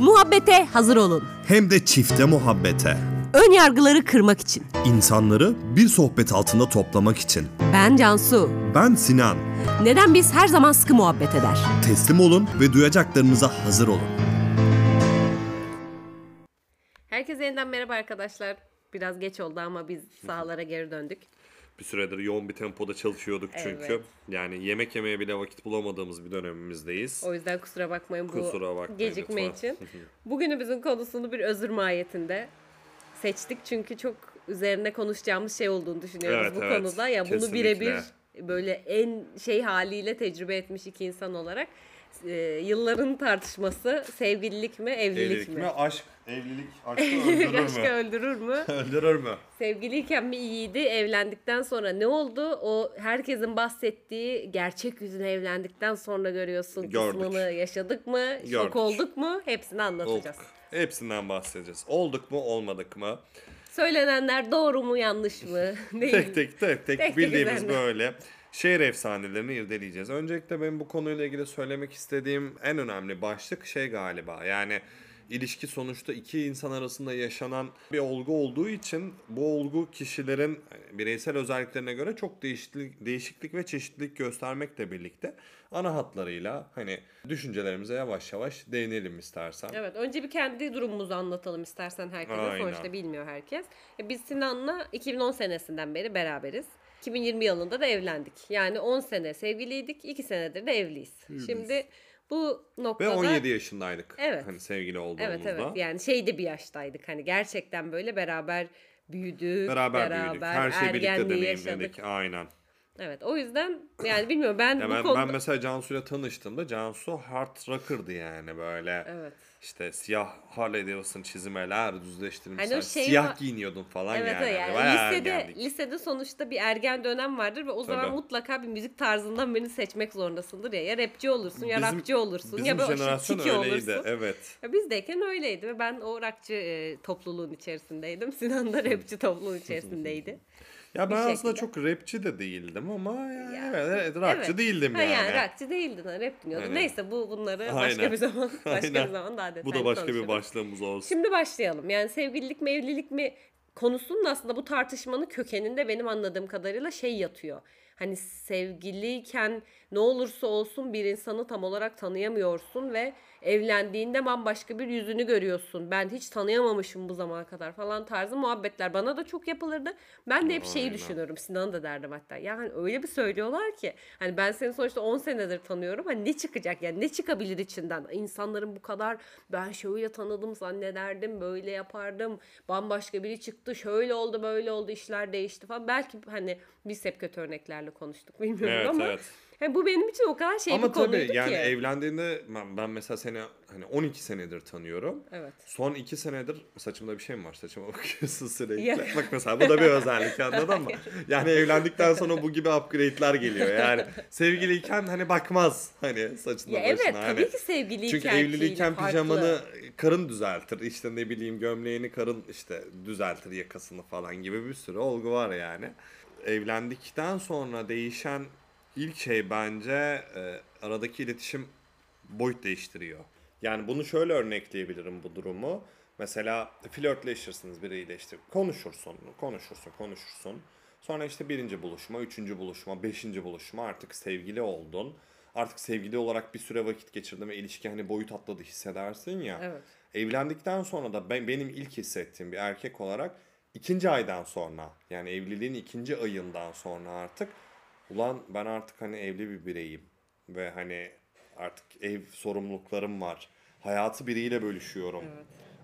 Muhabbete hazır olun. Hem de çifte muhabbete. Ön yargıları kırmak için. İnsanları bir sohbet altında toplamak için. Ben Cansu. Ben Sinan. Neden biz her zaman sıkı muhabbet eder? Teslim olun ve duyacaklarınıza hazır olun. Herkese yeniden merhaba arkadaşlar. Biraz geç oldu ama biz sahalara geri döndük. Bir süredir yoğun bir tempoda çalışıyorduk çünkü. Evet. Yani yemek yemeye bile vakit bulamadığımız bir dönemimizdeyiz. O yüzden kusura bakmayın bu Kusura bakmayın gecikme lütfen. için. Bugünümüzün konusunu bir özür mahiyetinde seçtik. Çünkü çok üzerine konuşacağımız şey olduğunu düşünüyoruz Evet, bu evet. konuda. Ya bunu Kesinlikle. birebir böyle en şey haliyle tecrübe etmiş iki insan olarak e, yılların tartışması sevgililik mi evlilik, Evlilik mi? mi? Aşk, evlilik aşkı öldürür Aşkı mü? öldürür mü? öldürür mü? Sevgiliyken mi iyiydi, evlendikten sonra ne oldu? O herkesin bahsettiği gerçek yüzünü evlendikten sonra görüyorsun Gördük. kısmını yaşadık mı? Şok Gördük. olduk mu? Hepsini anlatacağız. Olduk. Hepsinden bahsedeceğiz. Olduk mu, olmadık mı? Söylenenler doğru mu, yanlış mı? Değil. Tek tek tek tek, tek bildiğimiz üzerine. böyle şehir efsanelerini irdeleyeceğiz. Öncelikle benim bu konuyla ilgili söylemek istediğim en önemli başlık şey galiba. Yani ilişki sonuçta iki insan arasında yaşanan bir olgu olduğu için bu olgu kişilerin bireysel özelliklerine göre çok değişiklik, değişiklik ve çeşitlilik göstermekle birlikte ana hatlarıyla hani düşüncelerimize yavaş yavaş değinelim istersen. Evet, önce bir kendi durumumuzu anlatalım istersen herkese. Aynen. Sonuçta bilmiyor herkes. Ya Biz Sinan'la 2010 senesinden beri beraberiz. 2020 yılında da evlendik. Yani 10 sene sevgiliydik, 2 senedir de evliyiz. Şimdi bu Ve noktada... 17 yaşındaydık. Evet. Hani sevgili olduğumuzda. Evet evet yani şeyde bir yaştaydık hani gerçekten böyle beraber büyüdük. Beraber, büyüdük. Her şeyi birlikte deneyimledik. Aynen. Evet o yüzden yani bilmiyorum ben Ya bu ben, konuda... ben mesela Cansu'yla tanıştığımda Cansu hard rocker'dı yani böyle. Evet. İşte siyah Harley Davidson çizmeler düzleştirmişler. Hani şey siyah giyiniyordun falan Evet yani. evet, yani Bayağı lisede, lisede sonuçta bir ergen dönem vardır ve o zaman Tabii. mutlaka bir müzik tarzından birini seçmek zorundasındır ya. Ya rapçi olursun ya Bizim- rapçi olursun Bizim ya böyle jenerasyon öyleydi. olursun. Evet. Ya bizdeyken öyleydi ve ben o rockçı e, topluluğun içerisindeydim. Sinan da rapçi topluluğun içerisindeydi. Ya ben Bir aslında şekilde. çok rapçi de değildim ama yani Ya, evet, rockçı Evet. değildim ha, yani. yani rockçı değildin, ha, rap dinliyordun. Aynen. Neyse bu bunları başka Aynen. bir zaman başka Aynen. bir zaman daha detaylı Bu da başka bir konuşuruz. başlığımız olsun. Şimdi başlayalım. Yani sevgililik mi evlilik mi konusunun aslında bu tartışmanın kökeninde benim anladığım kadarıyla şey yatıyor. Hani sevgiliyken ne olursa olsun bir insanı tam olarak tanıyamıyorsun ve evlendiğinde bambaşka bir yüzünü görüyorsun. Ben hiç tanıyamamışım bu zamana kadar falan tarzı muhabbetler bana da çok yapılırdı. Ben de hep şeyi Aynen. düşünüyorum. Sinan da derdim hatta. Yani öyle bir söylüyorlar ki hani ben seni sonuçta 10 senedir tanıyorum. Hani ne çıkacak yani ne çıkabilir içinden? İnsanların bu kadar ben şöyle tanıdım zannederdim, böyle yapardım. Bambaşka biri çıktı, şöyle oldu, böyle oldu, işler değişti falan. Belki hani biz hep kötü örneklerle konuştuk bilmiyorum Evet, ama evet. Hani bu benim için o kadar şey ama bir konuydu tabii yani ki. evlendiğinde ben, ben mesela seni hani 12 senedir tanıyorum. Evet. Son 2 senedir saçımda bir şey mi var? Saçıma bakıyorsun sürekli. Bak mesela bu da bir özellik anladın mı? Yani evlendikten sonra bu gibi upgrade'ler geliyor. Yani sevgiliyken hani bakmaz hani saçına Ya başına. evet hani. tabii ki sevgiliyken Çünkü evliliyken farklı. pijamanı karın düzeltir. İşte ne bileyim gömleğini karın işte düzeltir yakasını falan gibi bir sürü olgu var yani. Evlendikten sonra değişen ilk şey bence e, aradaki iletişim boyut değiştiriyor. Yani bunu şöyle örnekleyebilirim bu durumu. Mesela flörtleşirsiniz biriyle işte konuşursun, konuşursun, konuşursun. Sonra işte birinci buluşma, üçüncü buluşma, beşinci buluşma artık sevgili oldun. Artık sevgili olarak bir süre vakit geçirdin ve ilişki hani boyut atladı hissedersin ya. Evet. Evlendikten sonra da ben benim ilk hissettiğim bir erkek olarak ikinci aydan sonra yani evliliğin ikinci ayından sonra artık ulan ben artık hani evli bir bireyim ve hani artık ev sorumluluklarım var. Hayatı biriyle bölüşüyorum.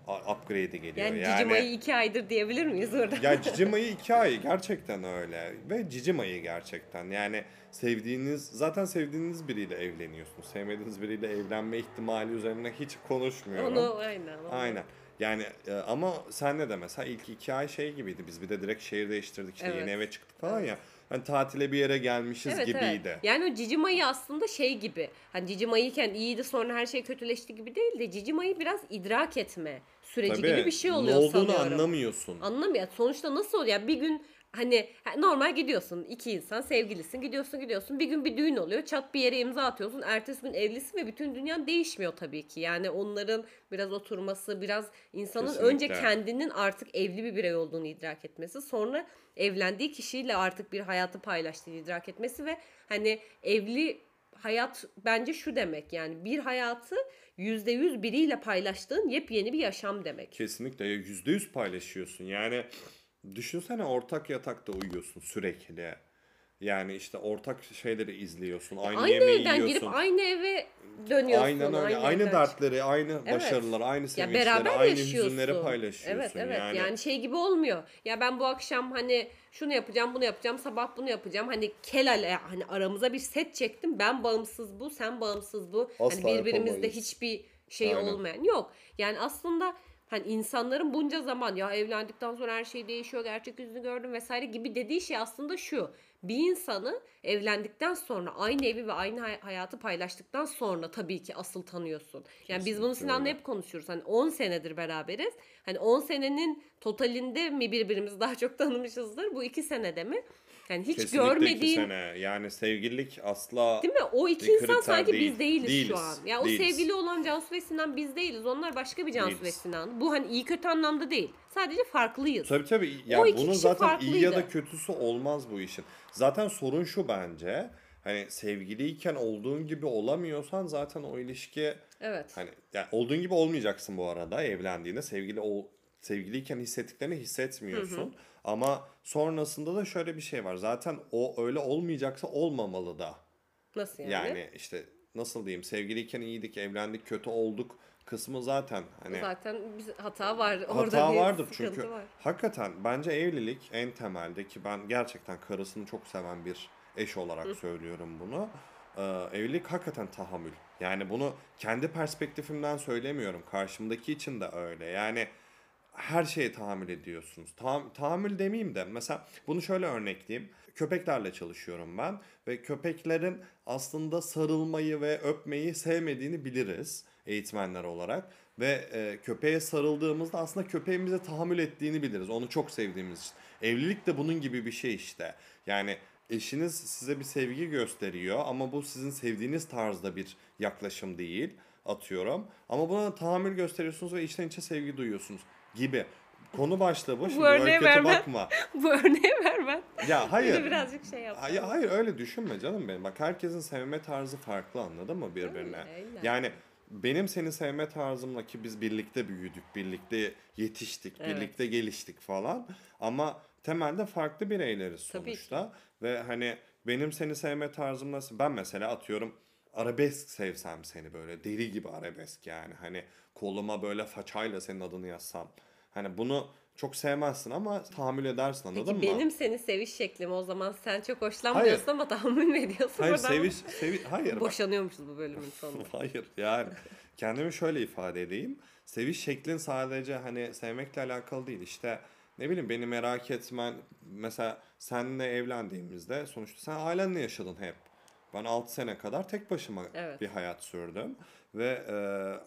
A- Upgrade'e geliyor. Yani, Yani, Cicimay'ı iki aydır diyebilir miyiz orada? ya Cicim ayı iki ay gerçekten öyle. Ve Cicim ayı gerçekten. Yani sevdiğiniz, zaten sevdiğiniz biriyle evleniyorsunuz. Sevmediğiniz biriyle evlenme ihtimali üzerine hiç konuşmuyorum. Onu aynen. onu. Aynen. Yani e, ama senle de mesela ilk iki ay şey gibiydi. Biz bir de direkt şehir değiştirdik işte Evet. yeni eve çıktık falan ya. Hani tatile bir yere gelmişiz Evet, gibiydi. evet. Yani o cici mayı aslında şey gibi. Hani cici mayıyken iyiydi sonra her şey kötüleşti gibi değil de cici mayı biraz idrak etme süreci Tabii, gibi bir şey oluyor ne olduğunu sanıyorum. anlamıyorsun. Anlamıyor. Sonuçta nasıl oluyor? Yani bir gün Hani ha, normal gidiyorsun iki insan sevgilisin gidiyorsun gidiyorsun bir gün bir düğün oluyor çat bir yere imza atıyorsun ertesi gün evlisin ve bütün dünyan değişmiyor tabii ki. Yani onların biraz oturması biraz insanın Kesinlikle. önce kendinin artık evli bir birey olduğunu idrak etmesi sonra evlendiği kişiyle artık bir hayatı paylaştığını idrak etmesi ve hani evli hayat bence şu demek yani bir hayatı yüzde yüz biriyle paylaştığın yepyeni bir yaşam demek. Kesinlikle ya yüzde yüz paylaşıyorsun. Yani düşünsene ortak yatakta uyuyorsun sürekli. Yani işte ortak şeyleri izliyorsun. Aynı, Aynı yemeği evden yiyorsun. girip aynı eve dönüyorsun. Aynen öyle. Aynı, çık- dertleri, aynı Evet. başarılar, aynı sevinçleri, aynı hüzünleri paylaşıyorsun. Evet evet yani. yani. şey gibi olmuyor. Ya ben bu akşam hani şunu yapacağım bunu yapacağım sabah bunu yapacağım. Hani kelale hani aramıza bir set çektim. Ben bağımsız bu sen bağımsız bu. Asla hani birbirimizde yapamayız. hiçbir şey Aynen. olmayan yok. Yani aslında hani insanların bunca zaman ya evlendikten sonra her şey değişiyor gerçek yüzünü gördüm vesaire gibi dediği şey aslında şu. Bir insanı evlendikten sonra aynı evi ve aynı hay- hayatı paylaştıktan sonra tabii ki asıl tanıyorsun. Yani biz bunu Kesinlikle Sinan'la hep konuşuyoruz. Hani 10 senedir beraberiz. Hani 10 senenin totalinde mi birbirimizi daha çok tanımışızdır? Bu 2 senede mi? Yani hiç Kesinlikle iki görmediğin sene. Yani sevgililik asla Değil mi? O iki insan sanki değil. biz değiliz, Değiliz, şu an. Ya o değiliz. sevgili olan Cansu ve Sinan biz değiliz. Onlar başka bir Cansu ve Değiliz. Sinan. Bu hani iyi kötü anlamda değil. Sadece farklıyız. Tabii tabii. Ya O iki bunun zaten iyi ya da farklıydı. kötüsü olmaz bu işin. Zaten sorun şu bence. Hani sevgiliyken olduğun gibi olamıyorsan zaten o ilişki Evet. hani yani olduğun gibi olmayacaksın bu arada evlendiğinde sevgili ol sevgiliyken hissettiklerini hissetmiyorsun. Ama sonrasında da şöyle bir şey var. Zaten o öyle olmayacaksa olmamalı da. Nasıl yani? Yani işte nasıl diyeyim sevgiliyken iyiydik, evlendik, kötü olduk kısmı zaten hani Zaten bir hata var. Orada hata vardır çünkü var. hakikaten bence evlilik en temelde ki ben gerçekten karısını çok seven bir eş olarak söylüyorum bunu. Ee, evlilik hakikaten tahammül. Yani bunu kendi perspektifimden söylemiyorum. Karşımdaki için de öyle. Yani her şeye tahammül ediyorsunuz. Tahamm- tahammül demeyeyim de mesela bunu şöyle örnekleyeyim. Köpeklerle çalışıyorum ben ve köpeklerin aslında sarılmayı ve öpmeyi sevmediğini biliriz eğitmenler olarak ve e, köpeğe sarıldığımızda aslında köpeğin bize tahammül ettiğini biliriz. Onu çok sevdiğimiz için. Evlilik de bunun gibi bir şey işte. Yani eşiniz size bir sevgi gösteriyor ama bu sizin sevdiğiniz tarzda bir yaklaşım değil atıyorum. Ama buna tahammül gösteriyorsunuz ve içten içe sevgi duyuyorsunuz gibi. Konu başlığı bu. Şimdi örneği kötü verme. bakma. Bu örneği ver ben. Ya hayır. birazcık şey yap. Hayır, hayır öyle düşünme canım benim. Bak herkesin sevme tarzı farklı anladın mı birbirine? Öyle. Yani benim seni sevme tarzımla ki biz birlikte büyüdük, birlikte yetiştik, Evet. birlikte geliştik falan. Ama temelde farklı bireyleriz sonuçta. Ve hani benim seni sevme tarzım nasıl? Ben mesela atıyorum arabesk sevsem seni böyle deli gibi arabesk yani. Hani koluma böyle façayla senin adını yazsam. Hani bunu çok sevmezsin ama tahammül edersin anladın Peki mı? benim seni seviş şeklim o zaman sen çok hoşlanmıyorsun Hayır. ama tahammül mü ediyorsun? Hayır seviş, sevi hayır. Boşanıyormuşuz bu bölümün sonunda. Hayır yani kendimi şöyle ifade edeyim. Seviş şeklin sadece hani sevmekle alakalı değil. İşte ne bileyim beni merak etmen mesela seninle evlendiğimizde sonuçta sen ailenle yaşadın hep. Ben 6 sene kadar tek başıma Evet. bir hayat sürdüm. Ve e,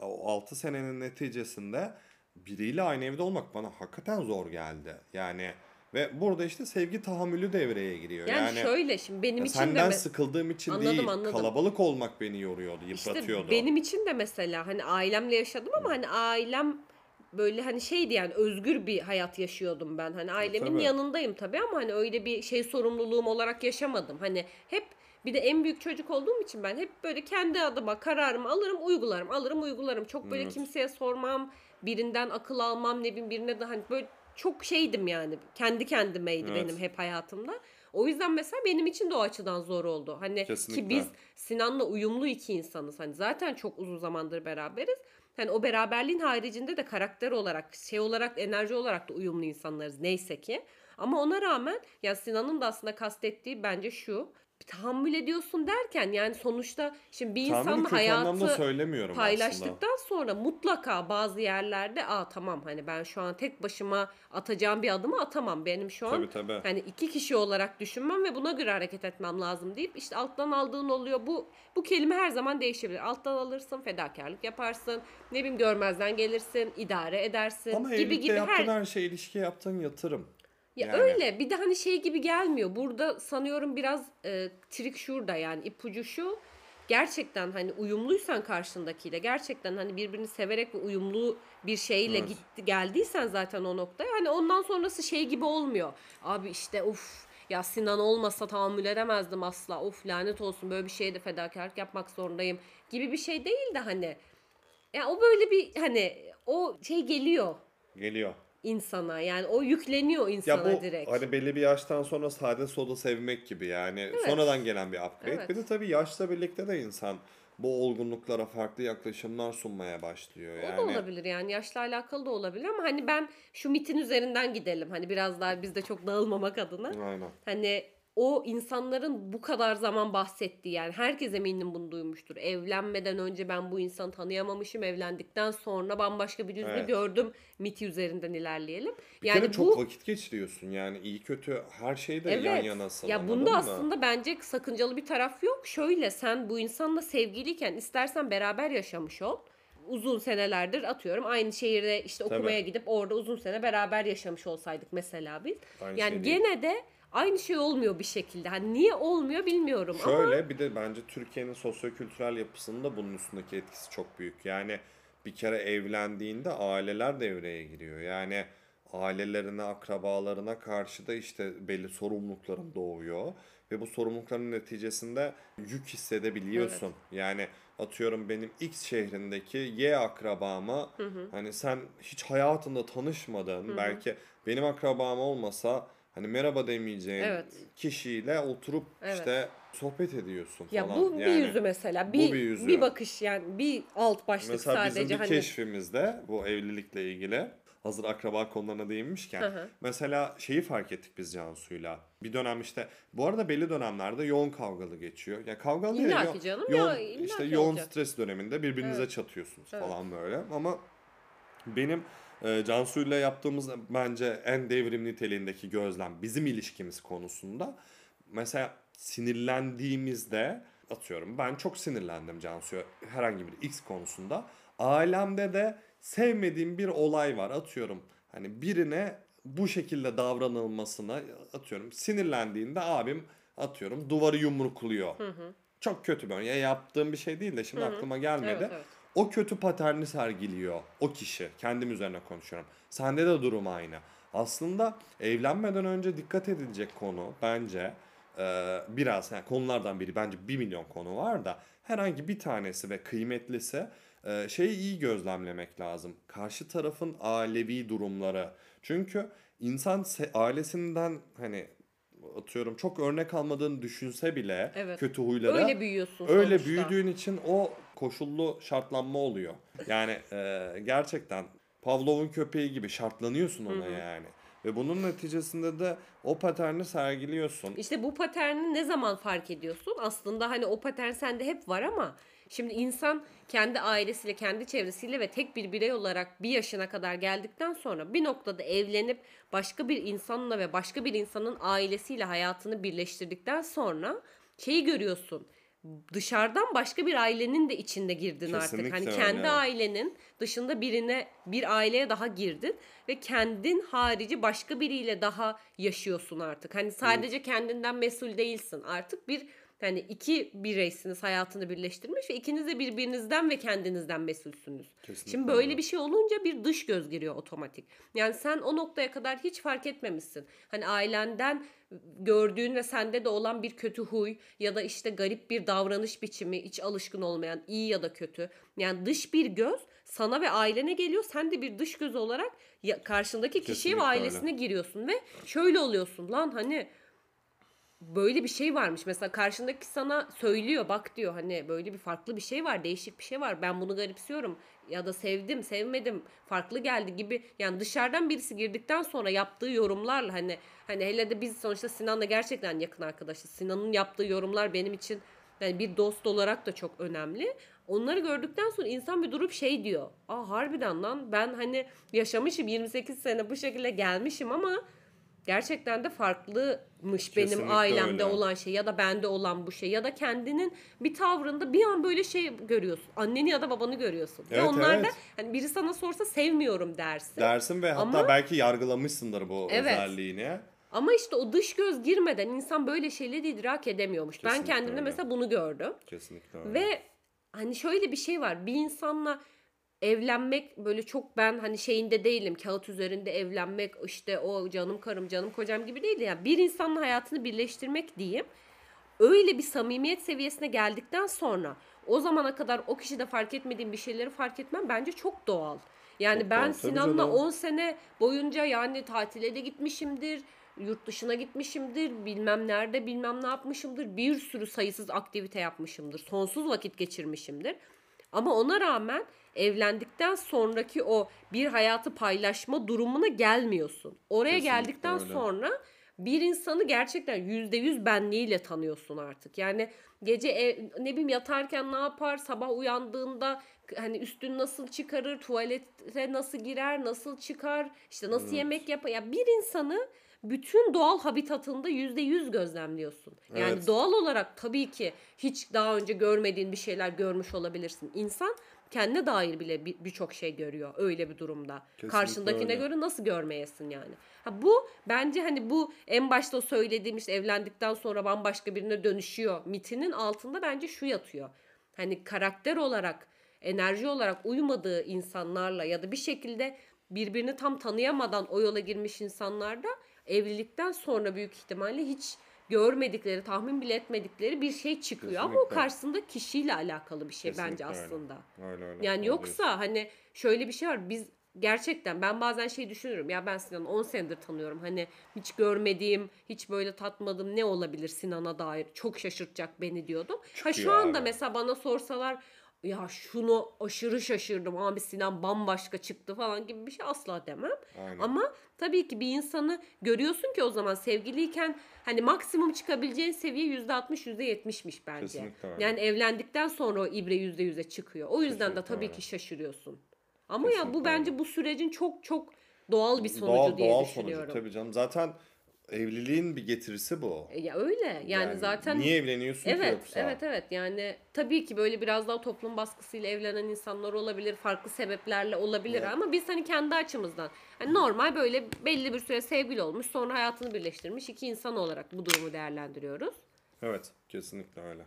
o 6 senenin neticesinde biriyle aynı evde olmak bana hakikaten zor geldi. Yani ve burada işte sevgi tahammülü devreye giriyor. Yani, Yani, şöyle şimdi benim ya için de senden sıkıldığım için Anladım, değil, anladım. kalabalık olmak beni yoruyordu, İşte yıpratıyordu. benim için de mesela hani ailemle yaşadım ama hani ailem böyle hani şeydi yani özgür bir hayat yaşıyordum ben. Hani ailemin tabii. yanındayım tabii ama hani öyle bir şey sorumluluğum olarak yaşamadım. Hani hep bir de en büyük çocuk olduğum için ben hep böyle kendi adıma kararımı alırım, uygularım, alırım, uygularım. Çok böyle Evet. kimseye sormam, birinden akıl almam, ne bileyim birine de hani böyle çok şeydim yani. Kendi kendimeydi Evet. benim hep hayatımda. O yüzden mesela benim için de o açıdan zor oldu. Hani Kesinlikle. ki biz Sinan'la uyumlu iki insanız. Hani zaten çok uzun zamandır beraberiz. Hani o beraberliğin haricinde de karakter olarak, şey olarak, enerji olarak da uyumlu insanlarız neyse ki. Ama ona rağmen ya Sinan'ın da aslında kastettiği bence şu. Tahammül ediyorsun derken yani sonuçta şimdi bir Tahammülü anlamda hayatı söylemiyorum aslında. paylaştıktan sonra mutlaka bazı yerlerde aa tamam hani ben şu an tek başıma atacağım bir adımı atamam. Benim şu an Tabii tabii. hani iki kişi olarak düşünmem ve buna göre hareket etmem lazım deyip işte alttan aldığın oluyor. Bu bu kelime her zaman değişebilir. Alttan alırsın, fedakarlık yaparsın. Ne bileyim görmezden gelirsin, idare edersin Ama gibi gibi yaptığın her her şey ilişkiye yaptığın yatırım. Ya Yani- öyle bir de hani şey gibi gelmiyor. Burada sanıyorum biraz e, trik şurada yani ipucu şu. Gerçekten hani uyumluysan karşındakiyle gerçekten hani birbirini severek ve uyumlu bir şeyle Evet. gitti geldiysen zaten o noktaya hani ondan sonrası şey gibi olmuyor. Abi işte uf ya Sinan olmasa tahammül edemezdim asla. Of lanet olsun böyle bir şeye de fedakarlık yapmak zorundayım gibi bir şey değil de hani ya o böyle bir hani o şey geliyor Geliyor. İnsana yani o yükleniyor Ya insana bu direkt. hani belli bir yaştan sonra sade soda sevmek gibi yani sonradan gelen bir upgrade. Evet. Bir de tabii yaşla birlikte de insan bu olgunluklara farklı yaklaşımlar sunmaya başlıyor. O da Yani olabilir yani yaşla alakalı da olabilir ama hani ben şu mitin üzerinden gidelim. Hani biraz daha biz de çok dağılmamak adına. aynen. Hani o insanların bu kadar zaman bahsettiği yani herkes eminim bunu duymuştur. Evlenmeden önce ben bu insanı tanıyamamışım. Evlendikten sonra bambaşka bir yüzünü Evet. gördüm. Miti üzerinden ilerleyelim. Bir yani kere bu çok vakit geçiriyorsun yani iyi kötü her şeyde yan Evet. yanasın. Ya anladın bunda mı? aslında bence sakıncalı bir taraf yok. Şöyle sen bu insanla sevgiliyken istersen beraber yaşamış ol. Uzun senelerdir atıyorum aynı şehirde işte Tabii. okumaya gidip orada uzun sene beraber yaşamış olsaydık mesela biz. Aynı yani şey değil. gene de aynı şey olmuyor bir şekilde. Hani niye olmuyor bilmiyorum ama Şöyle bir de bence Türkiye'nin sosyokültürel yapısında bunun üstündeki etkisi çok büyük. Yani bir kere evlendiğinde aileler devreye giriyor. Yani ailelerine, akrabalarına karşı da işte belli sorumlulukların doğuyor. Ve bu sorumlulukların neticesinde yük hissedebiliyorsun. Yani atıyorum benim X şehrindeki Y akrabama hani sen hiç hayatında tanışmadığın belki benim akrabam olmasa hani merhaba demeyeceğin Evet. kişiyle oturup Evet. işte sohbet ediyorsun ya falan. bu bir Yani yüzü mesela bu bir bir yüzü. bir bakış yani bir alt başlık Mesela sadece bizim bir hani keşfimizde bu evlilikle ilgili hazır akraba konularına değinmişken Hı hı. mesela şeyi fark ettik biz Cansu'yla. Bir dönem işte bu arada belli dönemlerde yoğun kavgalı geçiyor. Ya kavgalı değil, yo- ki canım yoğun, ya, işte yoğun olacak. stres döneminde birbirinize Evet. çatıyorsunuz Evet. falan böyle. Ama benim e, Cansu'yla yaptığımız bence en devrim niteliğindeki gözlem bizim ilişkimiz konusunda mesela sinirlendiğimizde atıyorum ben çok sinirlendim Cansu'ya herhangi bir X konusunda. Ailemde de sevmediğim bir olay var atıyorum. Hani birine bu şekilde davranılmasına atıyorum sinirlendiğinde abim atıyorum duvarı yumrukluyor. Çok kötü bir örnek. Ya yaptığım bir şey değil de şimdi aklıma gelmedi. Evet, evet. O kötü paterni sergiliyor o kişi. Kendim üzerine konuşuyorum. Sende de durum aynı. Aslında evlenmeden önce dikkat edilecek konu bence e, biraz yani konulardan biri bence bir milyon konu var da herhangi bir tanesi ve kıymetlisi e, şeyi iyi gözlemlemek lazım. Karşı tarafın ailevi durumları. Çünkü insan ailesinden hani atıyorum çok örnek almadığını düşünse bile Evet. kötü huylara öyle büyüyorsun öyle sonuçta. büyüdüğün için o koşullu şartlanma oluyor. Yani e, gerçekten Pavlov'un köpeği gibi şartlanıyorsun ona yani. Ve bunun neticesinde de o paterni sergiliyorsun. İşte bu paterni ne zaman fark ediyorsun? Aslında hani o patern sende hep var ama şimdi insan kendi ailesiyle, kendi çevresiyle ve tek bir birey olarak bir yaşına kadar geldikten sonra bir noktada evlenip başka bir insanla ve başka bir insanın ailesiyle hayatını birleştirdikten sonra şeyi görüyorsun. Dışarıdan başka bir ailenin de içinde girdin artık. Kesinlikle Hani öyle. kendi ailenin dışında birine bir aileye daha girdin ve kendin harici başka biriyle daha yaşıyorsun artık. Hani sadece kendinden mesul değilsin. Artık bir hani iki bireysiniz hayatını birleştirmiş ve ikiniz de birbirinizden ve kendinizden mesulsünüz. Kesinlikle Şimdi böyle öyle. bir şey olunca bir dış göz giriyor otomatik. Yani sen o noktaya kadar hiç fark etmemişsin. Hani ailenden gördüğün ve sende de olan bir kötü huy ya da işte garip bir davranış biçimi, hiç alışkın olmayan iyi ya da kötü. Yani dış bir göz sana ve ailene geliyor. Sen de bir dış göz olarak karşındaki kişiye ve öyle. ailesine giriyorsun ve şöyle oluyorsun lan hani böyle bir şey varmış. Mesela karşındaki sana söylüyor bak diyor hani böyle bir farklı bir şey var değişik bir şey var ben bunu garipsiyorum ya da sevdim sevmedim farklı geldi gibi yani dışarıdan birisi girdikten sonra yaptığı yorumlarla hani hani hele de biz sonuçta Sinan'la gerçekten yakın arkadaşız. Sinan'ın yaptığı yorumlar benim için yani bir dost olarak da çok önemli. Onları gördükten sonra insan bir durup şey diyor. Aa harbiden lan ben hani yaşamışım 28 sene bu şekilde gelmişim ama gerçekten de farklımış benim Kesinlikle ailemde öyle. olan şey ya da bende olan bu şey ya da kendinin bir tavrında bir an böyle şey görüyorsun. Anneni ya da babanı görüyorsun. Ve Evet, onlar da evet. hani biri sana sorsa sevmiyorum dersin. Dersin ve hatta Ama- belki yargılamışsındır bu Evet. özelliğini. Ama işte o dış göz girmeden insan böyle şeyleri idrak edemiyormuş. ben Kesinlikle kendimde öyle. mesela bunu gördüm. Kesinlikle öyle. Ve hani şöyle bir şey var. Bir insanla evlenmek böyle çok ben hani şeyinde değilim. Kağıt üzerinde evlenmek işte o canım karım canım kocam gibi değil. Yani bir insanla hayatını birleştirmek diyeyim. Öyle bir samimiyet seviyesine geldikten sonra o zamana kadar o kişide fark etmediğim bir şeyleri fark etmem bence çok doğal. Yani Çok ben doğal, Sinan'la canım. 10 sene boyunca yani tatile de gitmişimdir. Yurt dışına gitmişimdir. Bilmem nerede bilmem ne yapmışımdır. Bir sürü sayısız aktivite yapmışımdır. Sonsuz vakit geçirmişimdir. Ama ona rağmen evlendikten sonraki o bir hayatı paylaşma durumuna gelmiyorsun. Oraya Kesinlikle geldikten öyle. sonra bir insanı gerçekten yüzde yüz benliğiyle tanıyorsun artık. Yani gece ev- ne bileyim yatarken ne yapar, sabah uyandığında hani üstünü nasıl çıkarır, tuvalete nasıl girer, nasıl çıkar, işte nasıl yemek yapar. Ya bir insanı bütün doğal habitatında yüzde yüz gözlemliyorsun. Yani Evet. doğal olarak tabii ki hiç daha önce görmediğin bir şeyler görmüş olabilirsin. İnsan kendine dair bile bir- birçok şey görüyor öyle bir durumda. Kesinlikle Karşındakine öyle. göre nasıl görmeyesin yani. Ha bu bence hani bu en başta söylediğim işte evlendikten sonra bambaşka birine dönüşüyor mitinin altında bence şu yatıyor. Hani karakter olarak, enerji olarak uymadığı insanlarla ya da bir şekilde birbirini tam tanıyamadan o yola girmiş insanlarda evlilikten sonra büyük ihtimalle hiç görmedikleri, tahmin bile etmedikleri bir şey çıkıyor. Ama o Kesinlikle. karşısında kişiyle alakalı bir şey bence Kesinlikle öyle. aslında. Öyle öyle. Yani yoksa hani şöyle bir şey var. Biz gerçekten ben bazen şey düşünürüm. Ya ben Sinan'ı 10 senedir tanıyorum. Hani hiç görmediğim, hiç böyle tatmadığım ne olabilir Sinan'a dair? Çok şaşırtacak beni diyordum. ha şu Çıkıyor anda abi. mesela bana sorsalar ya şunu aşırı şaşırdım abi Sinan bambaşka çıktı falan gibi bir şey asla demem. Aynen. Ama tabii ki bir insanı görüyorsun ki o zaman sevgiliyken hani maksimum çıkabileceğin seviye %60 %70'miş bence. Kesinlikle öyle. Yani evlendikten sonra o ibre %100'e çıkıyor. O yüzden de Kesinlikle tabii öyle. ki şaşırıyorsun. Ama ya Kesinlikle bu bence öyle. bu sürecin çok çok doğal bir sonucu doğal, diye doğal düşünüyorum. sonucu tabii canım. Zaten evliliğin bir getirisi bu. E, Ya öyle. Yani, zaten Niye evleniyorsun ki Evet, yoksa? evet, evet. Yani tabii ki böyle biraz daha toplum baskısıyla evlenen insanlar olabilir, farklı sebeplerle olabilir Evet. ama biz hani kendi açımızdan hani normal böyle belli bir süre sevgili olmuş, sonra hayatını birleştirmiş iki insan olarak bu durumu değerlendiriyoruz. Evet, kesinlikle öyle.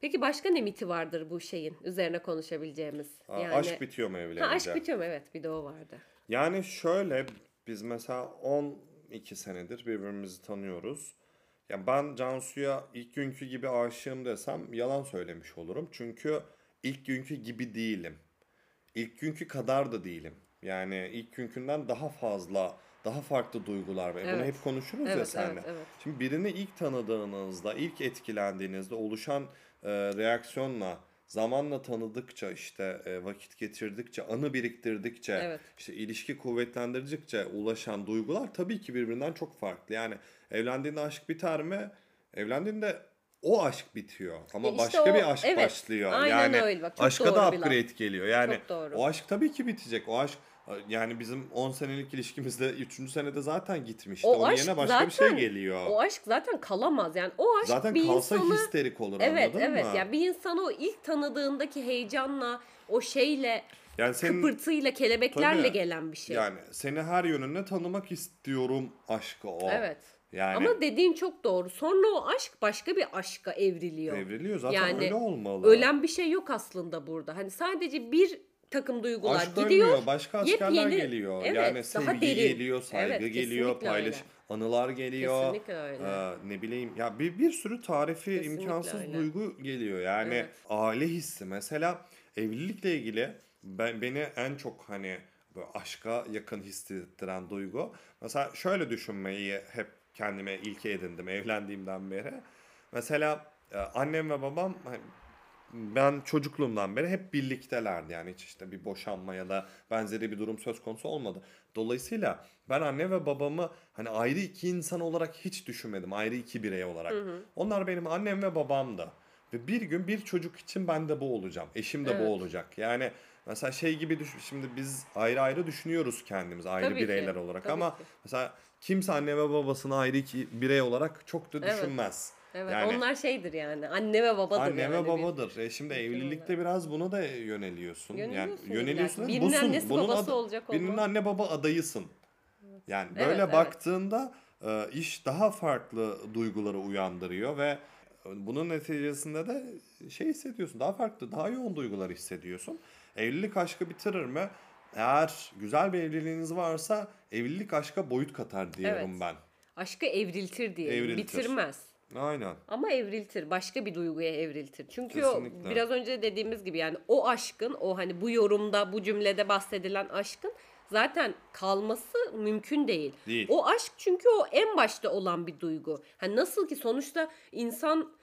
Peki başka ne miti vardır bu şeyin üzerine konuşabileceğimiz? Aa, Yani Aşk bitiyor mu evlenince? Ha, aşk bitiyor mu? Evet, bir de o vardı. Yani şöyle biz mesela 12 senedir birbirimizi tanıyoruz. Ya ben Cansu'ya ilk günkü gibi aşığım desem yalan söylemiş olurum. Çünkü ilk günkü gibi değilim. İlk günkü kadar da değilim. Yani ilk günkünden daha fazla, daha farklı duygular var. Bunu Evet. hep konuşuruz ya Evet, seninle. evet, evet. Şimdi birini ilk tanıdığınızda, ilk etkilendiğinizde oluşan e, reaksiyonla zamanla tanıdıkça işte e, vakit geçirdikçe, anı biriktirdikçe, Evet. işte ilişki kuvvetlendirdikçe ulaşan duygular tabii ki birbirinden çok farklı. Yani evlendiğinde aşk biter mi? Evlendiğinde o aşk bitiyor ama E işte başka o- bir aşk evet, başlıyor. aynen yani öyle bak, çok aşka da upgrade geliyor. Yani o aşk tabii ki bitecek. O aşk yani bizim 10 senelik ilişkimizde 3. senede zaten gitmişti. O Onun aşk yerine başka bir şey zaten- geliyor. O aşk zaten kalamaz. Yani o aşk zaten bir kalsa insanı histerik olur Evet, anladın evet. mı? Yani bir insanı o ilk tanıdığındaki heyecanla, o şeyle, yani senin kıpırtıyla, kelebeklerle Tabii. gelen bir şey. yani seni her yönünde tanımak istiyorum aşkı o. Evet. Yani Ama dediğin çok doğru. Sonra o aşk başka bir aşka evriliyor. evriliyor zaten Yani öyle olmalı. Ölen bir şey yok aslında burada. Hani sadece bir takım duygular Aşk gidiyor. ölmüyor, başka askerler yepyeni- geliyor. Evet, yani daha sevgi derin. geliyor, saygı Evet, geliyor, paylaş, öyle. anılar geliyor. Kesinlikle öyle. Ee, ne bileyim ya bir bir sürü tarifi Kesinlikle imkansız öyle. duygu geliyor. Yani Evet. aile hissi mesela evlilikle ilgili ben beni en çok hani böyle aşka yakın hissettiren duygu. Mesela şöyle düşünmeyi hep kendime ilke edindim evlendiğimden beri. Mesela e, annem ve babam hani ben çocukluğumdan beri hep birliktelerdi. Yani hiç işte bir boşanma ya da benzeri bir durum söz konusu olmadı. Dolayısıyla ben anne ve babamı hani ayrı iki insan olarak hiç düşünmedim. Ayrı iki birey olarak. Onlar benim annem ve babamdı. Ve bir gün bir çocuk için ben de bu olacağım. Eşim de bu Evet. olacak. Yani mesela şey gibi düşün şimdi biz ayrı ayrı düşünüyoruz kendimiz ayrı Tabii ki, bireyler olarak tabii ama ki. mesela kimse anne ve babasını ayrı iki birey olarak çok da düşünmez. Evet Yani- onlar şeydir yani anne ve babadır Anne yani. ve bir- babadır. E şimdi evlilikte biraz bunu da yöneliyorsun. Yöneliyorsun yani yöneliyorsun. ve Birinin busun. annesi Bunun babası adı- olacak Birinin olma. anne baba adayısın. Yani Evet, böyle evet. baktığında e, iş daha farklı duyguları uyandırıyor ve bunun neticesinde de şey hissediyorsun. Daha farklı, daha yoğun duygular hissediyorsun. Evlilik aşkı bitirir mi? Eğer güzel bir evliliğiniz varsa evlilik aşka boyut katar diyorum Evet. ben. Aşkı evriltir diye. Evriltir. Bitirmez. Aynen. Ama evriltir. Başka bir duyguya evriltir. Çünkü o biraz önce dediğimiz gibi yani o aşkın o hani bu yorumda bu cümlede bahsedilen aşkın zaten kalması mümkün değil. Değil. O aşk çünkü o en başta olan bir duygu. Hani nasıl ki sonuçta insan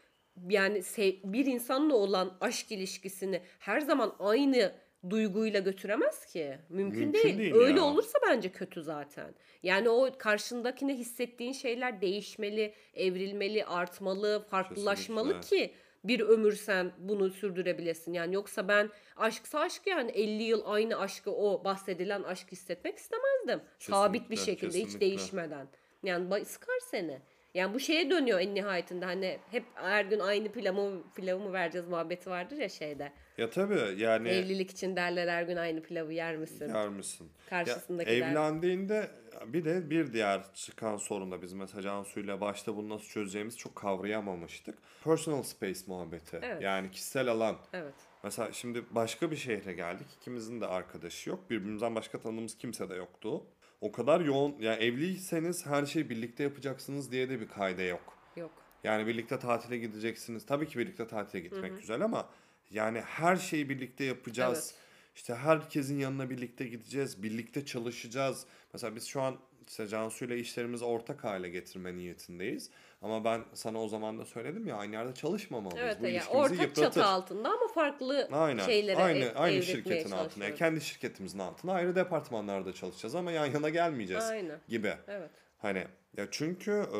yani bir insanla olan aşk ilişkisini her zaman aynı duyguyla götüremez ki. Mümkün, Mümkün değil. değil Öyle ya. olursa bence kötü zaten. Yani o karşındakine hissettiğin şeyler değişmeli, evrilmeli, artmalı, farklılaşmalı Kesinlikle. ki bir ömür sen bunu sürdürebilesin. Yani yoksa ben aşksa aşk yani 50 yıl aynı aşkı o bahsedilen aşk hissetmek istemezdim. Sabit bir Kesinlikle, şekilde hiç kesinlikle. değişmeden. Yani sıkar seni. Yani bu şeye dönüyor en nihayetinde hani hep her gün aynı pilavı, pilavı mı vereceğiz muhabbeti vardır ya şeyde. Ya tabii yani Evlilik için derler her gün aynı pilavı yer misin? yer misin? Karşısındaki Ya, evlendiğinde bir de bir diğer çıkan sorun da biz mesela Cansu'yla başta bunu nasıl çözeceğimizi çok kavrayamamıştık. Personal space muhabbeti. Evet. Yani kişisel alan. Evet. Mesela şimdi başka bir şehre geldik. İkimizin de arkadaşı yok. Birbirimizden başka tanıdığımız kimse de yoktu. O kadar yoğun, yani evliyseniz her şeyi birlikte yapacaksınız diye de bir kaide yok. Yok. Yani birlikte tatile gideceksiniz. Tabii ki birlikte tatile gitmek güzel ama yani her şeyi birlikte yapacağız. Evet. İşte herkesin yanına birlikte gideceğiz. Birlikte çalışacağız. Mesela biz şu an işte Cansu ile işlerimizi ortak hale getirme niyetindeyiz. Ama ben sana o zaman da söyledim ya aynı yerde çalışmamalıyız. Evet Bu ya ilişkimizi ortak yıpratır. çatı altında ama farklı Aynen. şeylere aynı ev- aynı şirketin altında. Yani kendi şirketimizin altında ayrı departmanlarda çalışacağız ama yan yana gelmeyeceğiz Aynen. gibi. Evet. Hani ya çünkü e,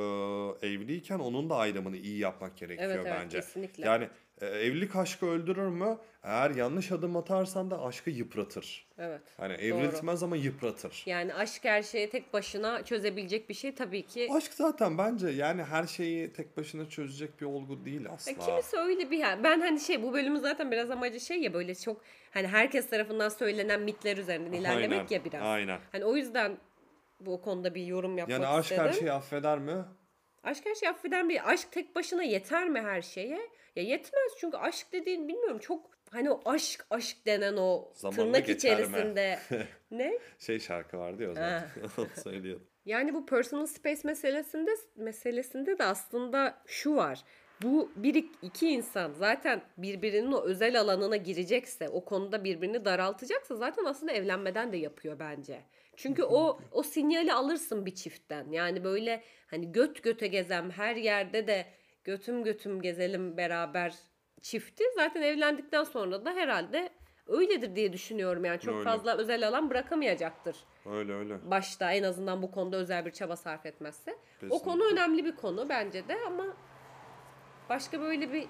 evliyken onun da ayrımını iyi yapmak gerekiyor Evet, evet, bence. kesinlikle. Yani e, evlilik aşkı öldürür mü? Eğer yanlış adım atarsan da aşkı yıpratır. Evet. Hani evriltmez ama yıpratır. Yani aşk her şeyi tek başına çözebilecek bir şey tabii ki. Aşk zaten bence yani her şeyi tek başına çözecek bir olgu değil Ya asla. kimisi öyle bir yer. Ben hani şey bu bölümün zaten biraz amacı şey ya böyle çok hani herkes tarafından söylenen mitler üzerinden ilerlemek Aynen, ya biraz. aynen. Hani o yüzden bu konuda bir yorum yapmak Yani aşk istedim. her şeyi affeder mi? Aşk her şeyi affeden bir aşk tek başına yeter mi her şeye? Ya yetmez çünkü aşk dediğin bilmiyorum çok hani o aşk aşk denen o Zamanla tırnak içerisinde ne? Şey şarkı vardı ya o zaman. Ha. Onu söylüyordu. Yani bu personal space meselesinde meselesinde de aslında şu var. Bu bir iki insan zaten birbirinin o özel alanına girecekse, o konuda birbirini daraltacaksa zaten aslında evlenmeden de yapıyor bence. Çünkü o o sinyali alırsın bir çiftten. Yani böyle hani göt göte gezem her yerde de götüm götüm gezelim beraber çifti zaten evlendikten sonra da herhalde öyledir diye düşünüyorum. Yani çok Öyle. fazla özel alan bırakamayacaktır Öyle öyle. başta en azından bu konuda özel bir çaba sarf etmezse. O konu Kesinlikle. önemli bir konu bence de ama başka böyle bir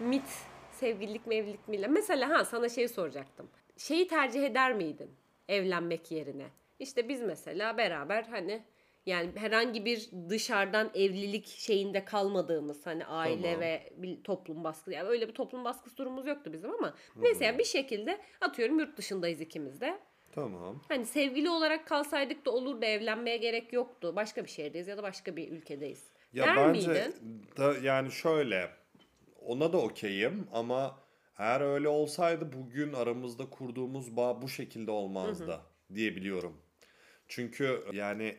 mit sevgililik mi evlilik mi? Mesela ha sana şey soracaktım. Şeyi tercih eder miydin evlenmek yerine? İşte biz mesela beraber hani yani herhangi bir dışarıdan evlilik şeyinde kalmadığımız hani aile Tamam. ve bir toplum baskısı yani öyle bir toplum baskısı durumumuz yoktu bizim ama neyse yani bir şekilde atıyorum yurt dışındayız ikimiz de. Tamam. Hani sevgili olarak kalsaydık da olurdu evlenmeye gerek yoktu. Başka bir şehirdeyiz ya da başka bir ülkedeyiz. Ya Der bence miydin? da yani şöyle ona da okeyim ama eğer öyle olsaydı bugün aramızda kurduğumuz bağ bu şekilde olmazdı diyebiliyorum. Çünkü yani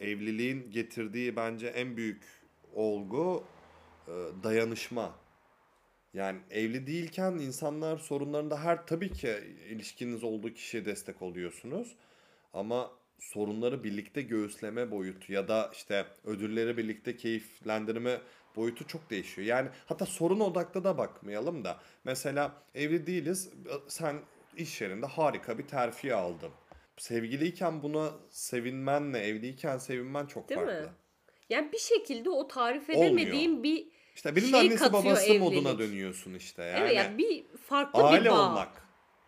evliliğin getirdiği bence en büyük olgu e, dayanışma. Yani evli değilken insanlar sorunlarında her tabii ki ilişkiniz olduğu kişiye destek oluyorsunuz. Ama sorunları birlikte göğüsleme boyutu ya da işte ödülleri birlikte keyiflendirme boyutu çok değişiyor. Yani hatta sorun odaklı da bakmayalım da. Mesela evli değiliz. Sen iş yerinde harika bir terfi aldın. Sevgiliyken buna sevinmenle evliyken sevinmen çok Değil farklı. mi? Yani bir şekilde o tarif Olmuyor. edemediğin bir İşte birinin şey annesi babası evlilik. moduna dönüyorsun işte yani. evet yani bir farklı aile bir bağ. olmak.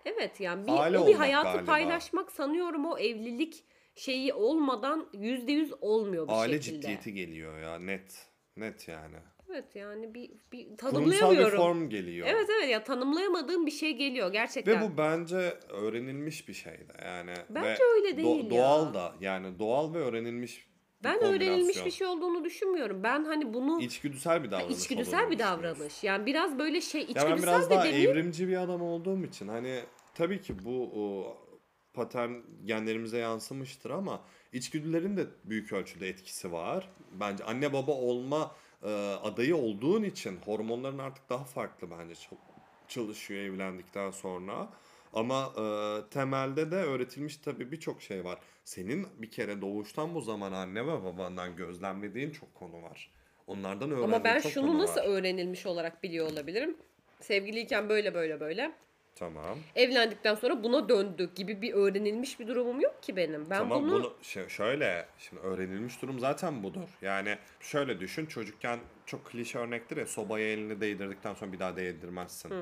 Evet yani bir, Aile o bir hayatı galiba. paylaşmak sanıyorum o evlilik şeyi olmadan yüzde yüz olmuyor bir Aile şekilde. ciddiyeti geliyor ya net. Net yani. Evet yani bir, bir Kurumsal bir tanımlayamıyorum. form geliyor. Evet evet ya tanımlayamadığım bir şey geliyor gerçekten. Ve bu bence öğrenilmiş bir şey de yani. Bence Ve öyle değil ya. Doğal da yani doğal ve öğrenilmiş ben öğrenilmiş bir şey olduğunu düşünmüyorum. Ben hani bunu İçgüdüsel bir davranış içgüdüsel bir davranış. Yani biraz böyle şey Ya ben içgüdüsel biraz de daha demeyeyim. evrimci bir adam olduğum için hani tabii ki bu o, patern genlerimize yansımıştır ama içgüdülerin de büyük ölçüde etkisi var. Bence anne baba olma adayı olduğun için hormonların artık daha farklı bence çal- çalışıyor evlendikten sonra. Ama e, temelde de öğretilmiş tabii birçok şey var. Senin bir kere doğuştan bu zaman anne ve babandan gözlemlediğin çok konu var. Onlardan öğrendiğin Ama ben çok şunu konu nasıl var. öğrenilmiş olarak biliyor olabilirim? Sevgiliyken böyle böyle böyle. Tamam. Evlendikten sonra buna döndü gibi bir öğrenilmiş bir durumum yok ki benim. Ben tamam bunu, bunu, ş- şöyle şimdi öğrenilmiş durum zaten budur. Yani şöyle düşün çocukken çok klişe örnektir ya sobaya elini değdirdikten sonra bir daha değdirmezsin.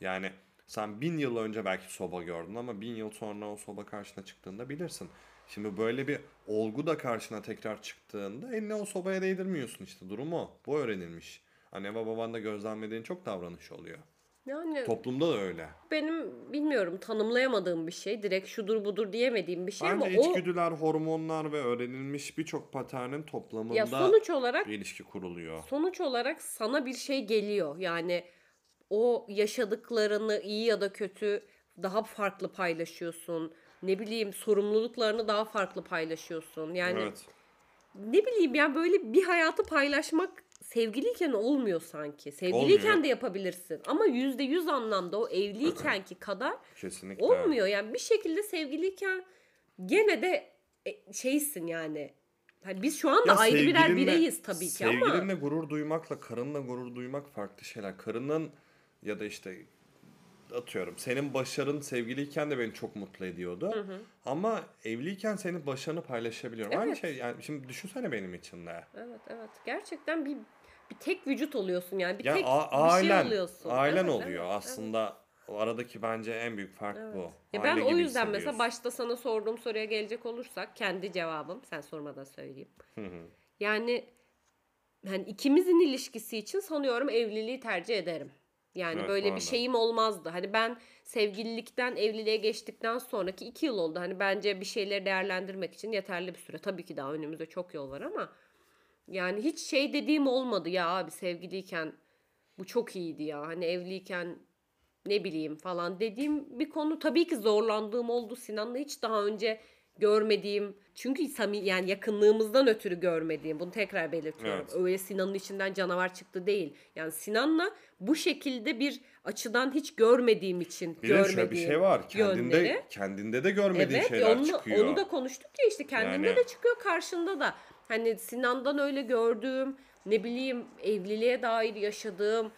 Yani sen bin yıl önce belki soba gördün ama bin yıl sonra o soba karşına çıktığında bilirsin. Şimdi böyle bir olgu da karşına tekrar çıktığında eline o sobaya değdirmiyorsun işte durum o. Bu öğrenilmiş. Anne ve babanda gözlemlediğin çok davranış oluyor. Yani Toplumda da öyle. benim bilmiyorum tanımlayamadığım bir şey. Direkt şudur budur diyemediğim bir şey Bence ama o içgüdüler, hormonlar ve öğrenilmiş birçok paternin toplamında ya sonuç olarak bir ilişki kuruluyor. sonuç olarak sana bir şey geliyor. Yani o yaşadıklarını iyi ya da kötü daha farklı paylaşıyorsun. Ne bileyim sorumluluklarını daha farklı paylaşıyorsun. Yani evet. ne bileyim ya böyle bir hayatı paylaşmak sevgiliyken olmuyor sanki. Sevgiliyken Olmuyor. de yapabilirsin. Ama yüzde yüz anlamda o evliykenki kadar Kesinlikle. olmuyor. Yani bir şekilde sevgiliyken gene de e, şeysin yani. Hani biz şu anda Ya ayrı birer bireyiz tabii ki ama. Sevgilinle gurur duymakla karınla gurur duymak farklı şeyler. Karının ya da işte atıyorum senin başarın sevgiliyken de beni çok mutlu ediyordu. Ama evliyken senin başarını paylaşabiliyorum. Aynı Evet. şey yani şimdi düşünsene benim için de. Evet evet. Gerçekten bir bir tek vücut oluyorsun yani. Bir Ya tek a- bir şey oluyorsun. ailen Evet, oluyor evet, aslında. O aradaki bence en büyük fark evet. bu. Ya ben o yüzden mesela başta sana sorduğum soruya gelecek olursak kendi cevabım sen sormadan söyleyeyim. Yani hani ikimizin ilişkisi için sanıyorum evliliği tercih ederim. Yani Evet, böyle bir şeyim olmazdı. Hani ben sevgililikten evliliğe geçtikten sonraki iki yıl oldu. Hani bence bir şeyleri değerlendirmek için yeterli bir süre. Tabii ki daha önümüzde çok yol var ama yani hiç şey dediğim olmadı ya abi sevgiliyken bu çok iyiydi ya. Hani evliyken ne bileyim falan dediğim bir konu tabii ki zorlandığım oldu. Sinan'la hiç daha önce görmediğim çünkü sami yani yakınlığımızdan ötürü görmediğim bunu tekrar belirtiyorum. Evet. Öyle Sinan'ın içinden canavar çıktı değil. Yani Sinan'la bu şekilde bir açıdan hiç görmediğim için Bir görmediğim şöyle bir şey var. Kendinde yönleri. kendinde de görmediğin Evet şeyler onu, çıkıyor. onu da konuştuk ya işte kendinde Yani- de çıkıyor karşında da. Hani Sinan'dan öyle gördüğüm ne bileyim evliliğe dair yaşadığım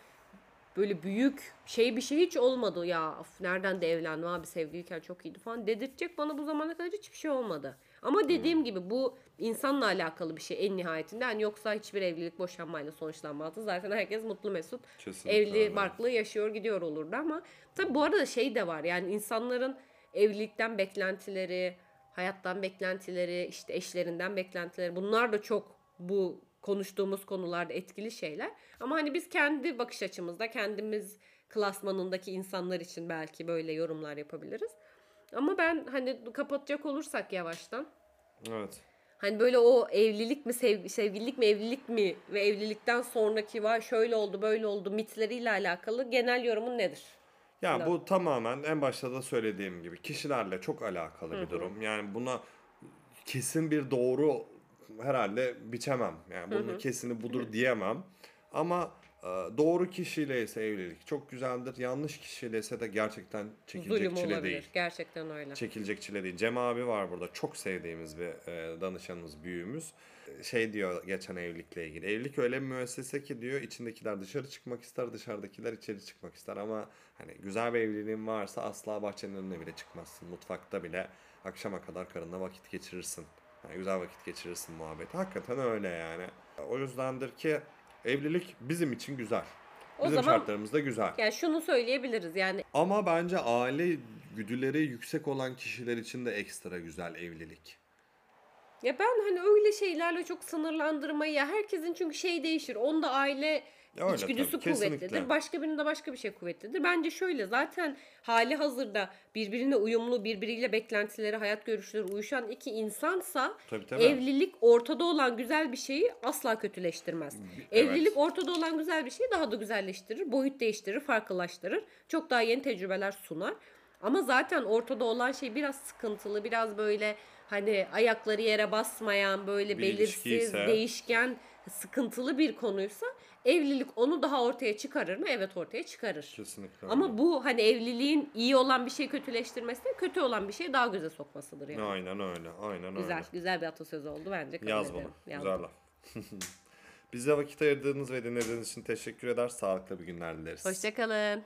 böyle büyük şey bir şey hiç olmadı ya of, nereden de evlendim abi sevgiliyken çok iyiydi falan dedirtecek bana bu zamana kadar hiçbir şey olmadı. Ama dediğim gibi bu insanla alakalı bir şey en nihayetinde. Yani yoksa hiçbir evlilik boşanmayla sonuçlanmazdı. Zaten herkes mutlu mesut Kesinlikle evli öyle. barklı yaşıyor gidiyor olurdu ama tabii bu arada şey de var yani insanların evlilikten beklentileri, hayattan beklentileri, işte eşlerinden beklentileri bunlar da çok bu konuştuğumuz konularda etkili şeyler. Ama hani biz kendi bakış açımızda kendimiz klasmanındaki insanlar için belki böyle yorumlar yapabiliriz. Ama ben hani kapatacak olursak yavaştan Evet. Hani böyle o evlilik mi sev- sevgililik mi evlilik mi ve evlilikten sonraki var şöyle oldu böyle oldu mitleriyle alakalı genel yorumun nedir? Ya Sinan. bu tamamen en başta da söylediğim gibi kişilerle çok alakalı bir durum. Yani buna kesin bir doğru herhalde biçemem. Yani bunun kesini budur diyemem. Ama e, doğru kişiyle ise evlilik çok güzeldir. Yanlış kişiyle ise de gerçekten çekilecek Zulüm çile olabilir. değil. Gerçekten öyle. Çekilecek çile değil. Cem abi var burada. Çok sevdiğimiz bir e, danışanımız, büyüğümüz. Şey diyor geçen evlilikle ilgili. Evlilik öyle bir müessese ki diyor içindekiler dışarı çıkmak ister, dışarıdakiler içeri çıkmak ister. Ama hani güzel bir evliliğin varsa asla bahçenin önüne bile çıkmazsın. Mutfakta bile akşama kadar karınla vakit geçirirsin. Yani güzel vakit geçirirsin muhabbeti. Hakikaten öyle yani. O yüzdendir ki evlilik bizim için güzel. O Bizim zaman- şartlarımızda güzel. Yani şunu söyleyebiliriz yani Ama bence aile güdüleri yüksek olan kişiler için de ekstra güzel evlilik. Ya ben hani öyle şeylerle çok sınırlandırmayı herkesin çünkü şey değişir. Onda aile öyle içgüdüsü tabii, kuvvetlidir. kesinlikle. Başka birinde başka bir şey kuvvetlidir. Bence şöyle zaten hali hazırda birbirine uyumlu, birbiriyle beklentileri, hayat görüşleri uyuşan iki insansa Tabii, tabii. evlilik ortada olan güzel bir şeyi asla kötüleştirmez. Evlilik ortada olan güzel bir şeyi daha da güzelleştirir, boyut değiştirir, farklılaştırır. Çok daha yeni tecrübeler sunar. Ama zaten ortada olan şey biraz sıkıntılı, biraz böyle hani ayakları yere basmayan, böyle Bir belirsiz, değişken, sıkıntılı bir konuysa evlilik onu daha ortaya çıkarır mı? Evet ortaya çıkarır. Kesinlikle. Ama bu hani evliliğin iyi olan bir şey kötüleştirmesi kötü olan bir şey daha göze sokmasıdır yani. Aynen öyle. Aynen Güzel, öyle. güzel bir atasözü oldu bence. kabul Yaz bunu. Güzel laf. Bize vakit ayırdığınız ve dinlediğiniz için teşekkür eder. Sağlıklı bir günler dileriz. Hoşçakalın.